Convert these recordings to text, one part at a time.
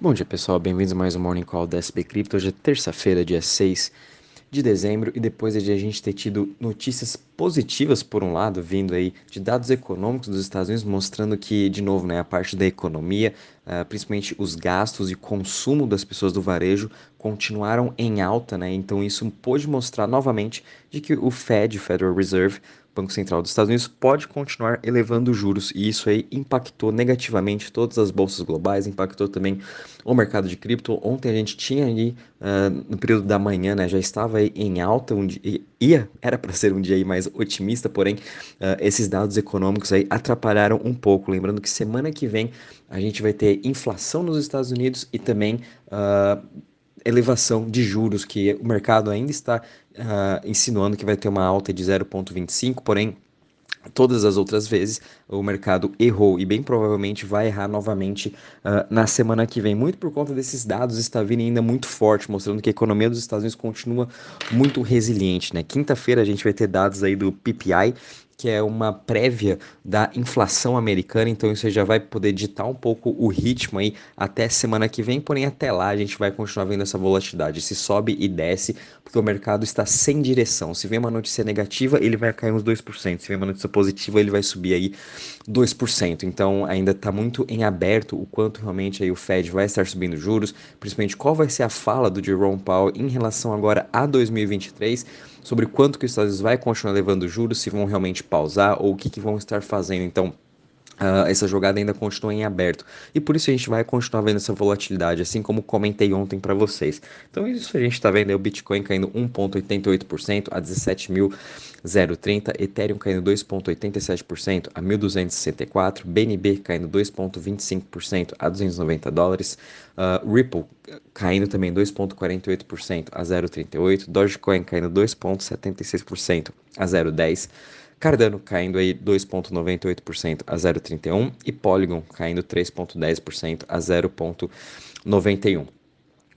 Bom dia pessoal, bem-vindos a mais um Morning Call da SB Crypto. Hoje é terça-feira, dia 6 de dezembro, e depois de a gente ter tido notícias positivas, por um lado, vindo aí de dados econômicos dos Estados Unidos, mostrando que, de novo, né, a parte da economia, principalmente os gastos e consumo das pessoas do varejo, continuaram em alta, né? Então isso pôde mostrar novamente de que o Fed, Federal Reserve, Banco Central dos Estados Unidos pode continuar elevando juros e isso aí impactou negativamente todas as bolsas globais, impactou também o mercado de cripto. Ontem a gente tinha aí uh, no período da manhã, né, já estava em alta, um dia, ia era para ser um dia aí mais otimista, porém uh, esses dados econômicos aí atrapalharam um pouco. Lembrando que semana que vem a gente vai ter inflação nos Estados Unidos e também uh, elevação de juros, que o mercado ainda está uh, insinuando que vai ter uma alta de 0,25, porém Todas as outras vezes o mercado errou e bem provavelmente vai errar novamente uh, na semana que vem, muito por conta desses dados está vindo ainda muito forte, mostrando que a economia dos Estados Unidos continua muito resiliente. Né? Quinta-feira a gente vai ter dados aí do PPI, que é uma prévia da inflação americana, então isso já vai poder ditar um pouco o ritmo aí até semana que vem, porém até lá a gente vai continuar vendo essa volatilidade, se sobe e desce, porque o mercado está sem direção. Se vem uma notícia negativa, ele vai cair uns 2%, se vem uma notícia positiva, ele vai subir aí 2%. Então ainda está muito em aberto o quanto realmente aí o Fed vai estar subindo juros, principalmente qual vai ser a fala do Jerome Powell em relação agora a 2023 sobre quanto que os Estados Unidos vai continuar levando juros, se vão realmente pausar ou o que, que vão estar fazendo. Então, Uh, essa jogada ainda continua em aberto e por isso a gente vai continuar vendo essa volatilidade, assim como comentei ontem para vocês. Então, isso a gente está vendo é o Bitcoin caindo 1,88% a 17.030, Ethereum caindo 2,87% a 1.264, BNB caindo 2,25% a 290 dólares, uh, Ripple caindo também 2,48% a 0,38, Dogecoin caindo 2,76% a 0,10. Cardano caindo aí 2,98% a 0,31% e Polygon caindo 3,10% a 0,91%.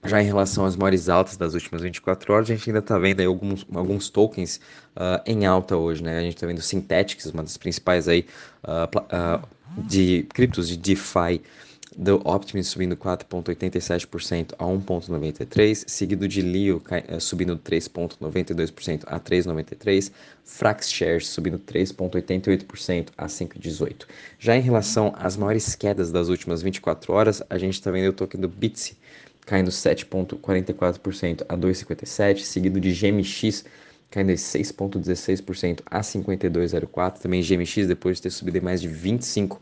Já em relação às maiores altas das últimas 24 horas, a gente ainda está vendo alguns, alguns tokens uh, em alta hoje, né? A gente está vendo Synthetics, uma das principais aí uh, uh, de criptos de DeFi do Optimus subindo 4,87% a 1,93%, seguido de Leo eh, subindo 3,92% a 3,93%, Fraxshares subindo 3,88% a 5,18%. Já em relação às maiores quedas das últimas 24 horas, a gente está vendo o token do Bitsy caindo 7,44% a 2,57%, seguido de GMX caindo 6,16% a 52,04%, também GMX depois de ter subido mais de 25%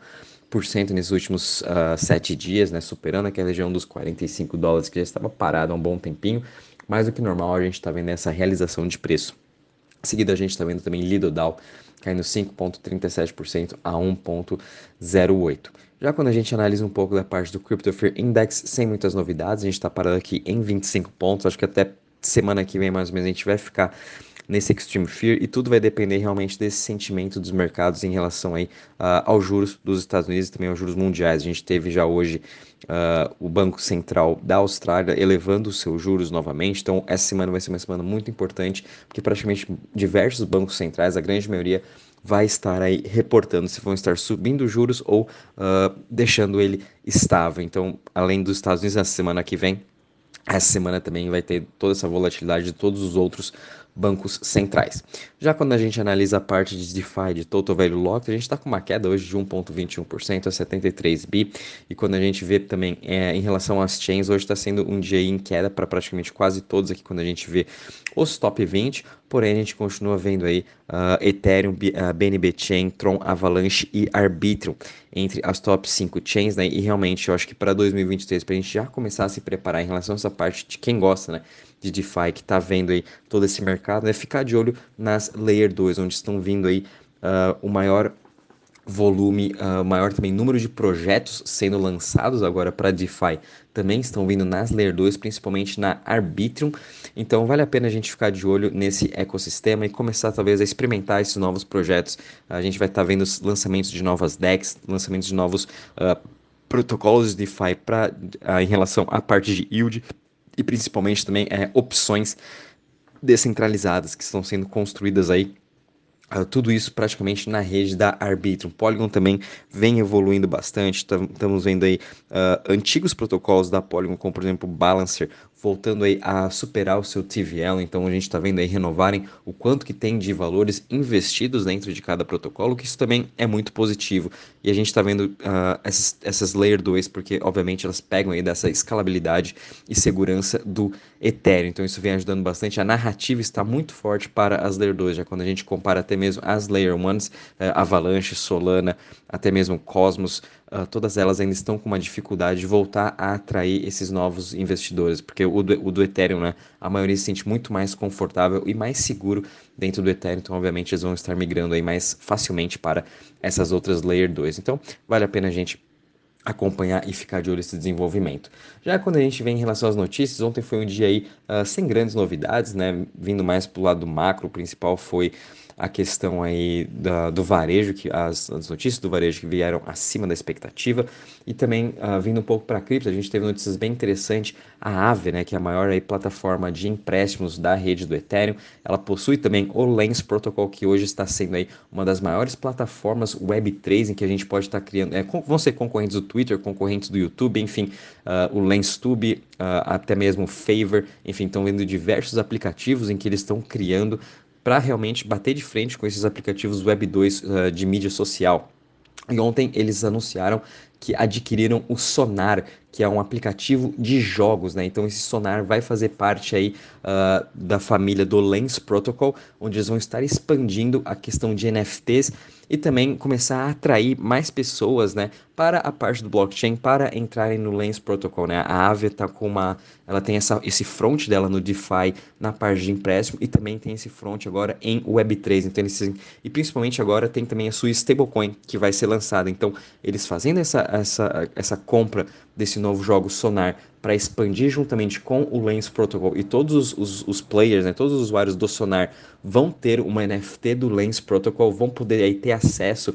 nesses últimos uh, sete dias, né, superando aquela região dos 45 dólares que já estava parado há um bom tempinho. Mais do que normal, a gente está vendo essa realização de preço. Em seguida, a gente está vendo também Lido Dow caindo 5,37% a 1,08%. Já quando a gente analisa um pouco da parte do Crypto Fear Index, sem muitas novidades, a gente está parado aqui em 25 pontos. Acho que até semana que vem, mais ou menos, a gente vai ficar nesse extreme fear e tudo vai depender realmente desse sentimento dos mercados em relação aí uh, aos juros dos Estados Unidos e também aos juros mundiais. A gente teve já hoje uh, o Banco Central da Austrália elevando os seus juros novamente, então essa semana vai ser uma semana muito importante porque praticamente diversos bancos centrais, a grande maioria vai estar aí reportando se vão estar subindo juros ou uh, deixando ele estável. Então, além dos Estados Unidos, na semana que vem, essa semana também vai ter toda essa volatilidade de todos os outros bancos centrais. Já quando a gente analisa a parte de DeFi, de Total Value Locked, a gente está com uma queda hoje de 1,21% a 73 bi, e quando a gente vê também é, em relação às chains, hoje está sendo um dia em queda para praticamente quase todos aqui quando a gente vê os top 20, porém a gente continua vendo aí uh, Ethereum, BNB Chain, Tron, Avalanche e Arbitrum entre as top 5 chains, né? E realmente eu acho que para 2023, para a gente já começar a se preparar em relação a essa parte de quem gosta, né? de DeFi que está vendo aí todo esse mercado, né? Ficar de olho nas Layer 2, onde estão vindo aí uh, o maior volume, uh, maior também número de projetos sendo lançados agora para DeFi também estão vindo nas Layer 2, principalmente na Arbitrum. Então vale a pena a gente ficar de olho nesse ecossistema e começar talvez a experimentar esses novos projetos. A gente vai estar tá vendo os lançamentos de novas decks, lançamentos de novos uh, protocolos de DeFi pra, uh, em relação à parte de yield e principalmente também é, opções descentralizadas que estão sendo construídas aí Uh, tudo isso praticamente na rede da Arbitrum. Polygon também vem evoluindo bastante. Estamos vendo aí uh, antigos protocolos da Polygon, como por exemplo o Balancer, voltando aí a superar o seu TVL. Então a gente está vendo aí renovarem o quanto que tem de valores investidos dentro de cada protocolo, que isso também é muito positivo. E a gente está vendo uh, essas, essas Layer 2, porque obviamente elas pegam aí dessa escalabilidade e segurança do Ethereum. Então isso vem ajudando bastante. A narrativa está muito forte para as Layer 2, já quando a gente compara até mesmo as Layer 1s, uh, eh, Avalanche, Solana, até mesmo Cosmos, uh, todas elas ainda estão com uma dificuldade de voltar a atrair esses novos investidores, porque o do, o do Ethereum, né, a maioria se sente muito mais confortável e mais seguro dentro do Ethereum, então obviamente eles vão estar migrando aí mais facilmente para essas outras Layer 2. Então vale a pena a gente acompanhar e ficar de olho nesse desenvolvimento. Já quando a gente vem em relação às notícias, ontem foi um dia aí uh, sem grandes novidades, né? Vindo mais para o lado macro, o principal foi a questão aí da, do varejo, que as, as, notícias do varejo que vieram acima da expectativa, e também uh, vindo um pouco para a cripto, a gente teve notícias bem interessantes, a Aave, né, que é a maior aí, plataforma de empréstimos da rede do Ethereum, ela possui também o Lens Protocol, que hoje está sendo aí uma das maiores plataformas Web3 em que a gente pode estar tá criando, é, vão ser concorrentes do Twitter, concorrentes do YouTube, enfim, uh, o LensTube, uh, até mesmo o Favor, enfim, estão vendo diversos aplicativos em que eles estão criando para realmente bater de frente com esses aplicativos Web 2 uh, eh, de mídia social. E ontem eles anunciaram que adquiriram o Sonar, que é um aplicativo de jogos, né? Então esse Sonar vai fazer parte aí uh, da família do Lens Protocol, onde eles vão estar expandindo a questão de NFTs e também começar a atrair mais pessoas, né, para a parte do blockchain para entrarem no Lens Protocol, né? A Aave tá com uma, ela tem essa, esse front dela no DeFi na parte de empréstimo e também tem esse front agora em Web3, então eles, e principalmente agora tem também a sua stablecoin que vai ser lançada. Então, eles fazendo essa essa essa compra desse novo jogo Sonar para expandir juntamente com o Lens Protocol. E todos os, os, os, players, né, todos os usuários do Sonar vão ter uma NFT do Lens Protocol, vão poder aí ter acesso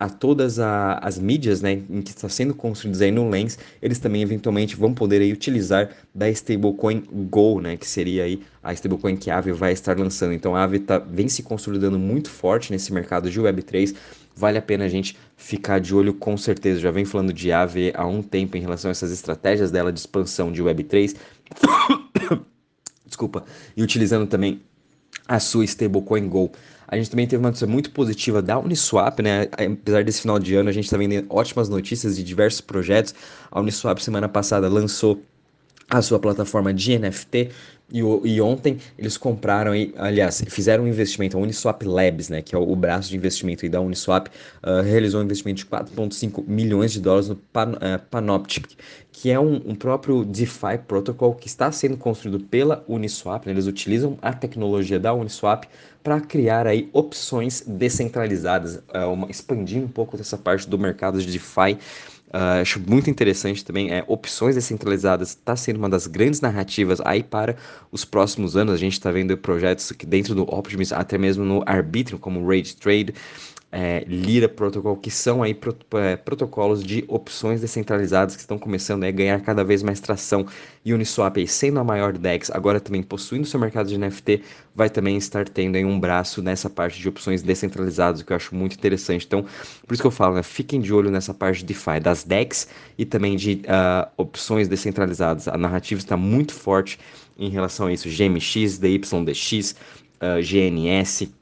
a todas a, as mídias né, em que está sendo construídas aí no Lens, eles também eventualmente vão poder aí utilizar da stablecoin Go, né, que seria aí a stablecoin que a Aave vai estar lançando. Então a Aave tá, vem se consolidando muito forte nesse mercado de Web3, vale a pena a gente ficar de olho com certeza. Já vem falando de Aave há um tempo em relação a essas estratégias dela de expansão de Web3. Desculpa. E utilizando também a sua stablecoin Go. A gente também teve uma notícia muito positiva da Uniswap, né? Apesar desse final de ano, a gente está vendo ótimas notícias de diversos projetos. A Uniswap, semana passada, lançou a sua plataforma de NFT. E, e, ontem eles compraram, aliás, fizeram um investimento, a Uniswap Labs, né, que é o, o braço de investimento da Uniswap, uh, realizou um investimento de 4,5 milhões de dólares no Pan, uh, Panoptic, que é um, um, próprio DeFi protocol que está sendo construído pela Uniswap. Né, eles utilizam a tecnologia da Uniswap para criar aí opções descentralizadas, uh, uma, expandindo um pouco dessa parte do mercado de DeFi Uh, acho muito interessante também, é, opções descentralizadas está sendo uma das grandes narrativas aí para os próximos anos. A gente está vendo projetos que dentro do Optimus, até mesmo no Arbitrum, como Rage Trade, é, Lira Protocol, que são aí é, protocolos de opções descentralizadas que estão começando a ganhar cada vez mais tração. E Uniswap, aí, sendo a maior DEX, agora também possuindo seu mercado de NFT, vai também estar tendo aí um braço nessa parte de opções descentralizadas, que eu acho muito interessante. Então, por isso que eu falo, né, fiquem de olho nessa parte de DeFi, das DEX e também de uh, opções descentralizadas. A narrativa está muito forte em relação a isso. GMX, DYDX, uh, GNS,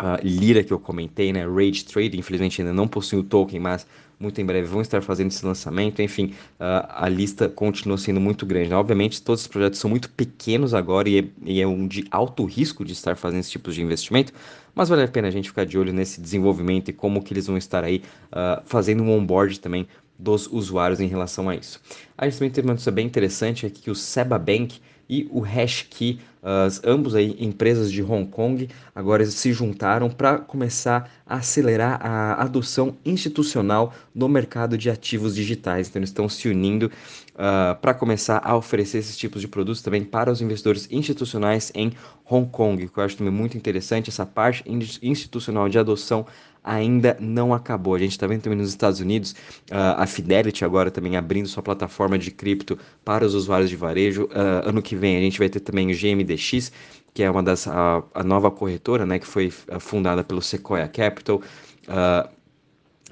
a Lira que eu comentei, né? Rage Trade, infelizmente ainda não possui o token, mas muito em breve vão estar fazendo esse lançamento. Enfim, a lista continua sendo muito grande. Né? Obviamente, todos os projetos são muito pequenos agora e é, e é, um de alto risco de estar fazendo esse tipo de investimento, mas vale a pena a gente ficar de olho nesse desenvolvimento e como que eles vão estar aí uh, fazendo um onboard também dos usuários em relação a isso. A gente também teve uma notícia bem interessante aqui que o Seba Bank e o Hashkey, as, ambos aí empresas de Hong Kong, agora se juntaram para começar a acelerar a adoção institucional no mercado de ativos digitais. Então, eles estão se unindo uh, para começar a oferecer esses tipos de produtos também para os investidores institucionais em Hong Kong, que eu acho também muito interessante, essa parte institucional de adoção ainda não acabou. A gente está vendo também nos Estados Unidos uh, a Fidelity agora também abrindo sua plataforma de cripto para os usuários de varejo. Uh, ano que vem a gente vai ter também o GMDX, que é uma das a, a nova corretora, né, que foi fundada pelo Sequoia Capital. Uh,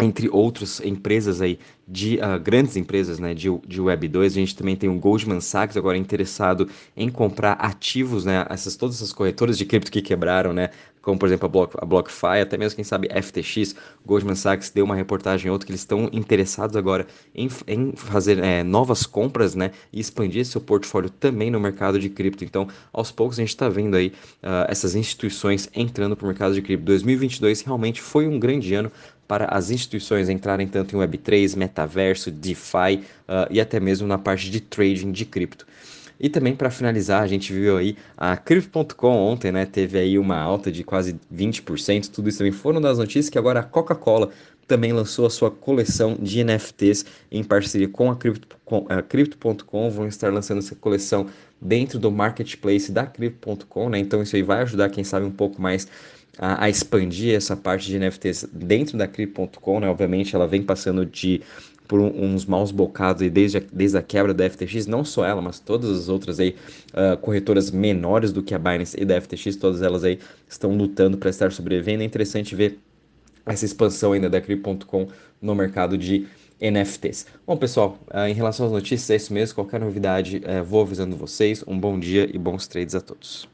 entre outras empresas aí, de uh, grandes empresas né, de, de Web 2, a gente também tem o Goldman Sachs agora interessado em comprar ativos, né, essas, todas essas corretoras de cripto que quebraram, né, como por exemplo a, Block, a BlockFi, até mesmo quem sabe FTX, Goldman Sachs deu uma reportagem outra que eles estão interessados agora em, em fazer é, novas compras, né, e expandir seu portfólio também no mercado de cripto. Então, aos poucos a gente está vendo aí uh, essas instituições entrando para o mercado de cripto. 2022 realmente foi um grande ano para as instituições entrarem tanto em Web3, metaverso, DeFi uh, e até mesmo na parte de trading de cripto. E também para finalizar, a gente viu aí a Crypto.com ontem, né? Teve aí uma alta de quase 20%. Tudo isso também foram das notícias que agora a Coca-Cola também lançou a sua coleção de NFTs em parceria com a Crypto.com. Vão estar lançando essa coleção dentro do marketplace da Crypto.com, né? Então isso aí vai ajudar, quem sabe, um pouco mais a, a expandir essa parte de NFTs dentro da Crypto.com, né? Obviamente ela vem passando de por uns maus bocados e desde a, desde a quebra da FTX, não só ela, mas todas as outras aí uh, corretoras menores do que a Binance e da FTX, todas elas aí estão lutando para estar sobrevivendo. É interessante ver essa expansão ainda da Crypto.com no mercado de NFTs. Bom, pessoal, uh, em relação às notícias, é isso mesmo. Qualquer novidade, uh, vou avisando vocês. Um bom dia e bons trades a todos.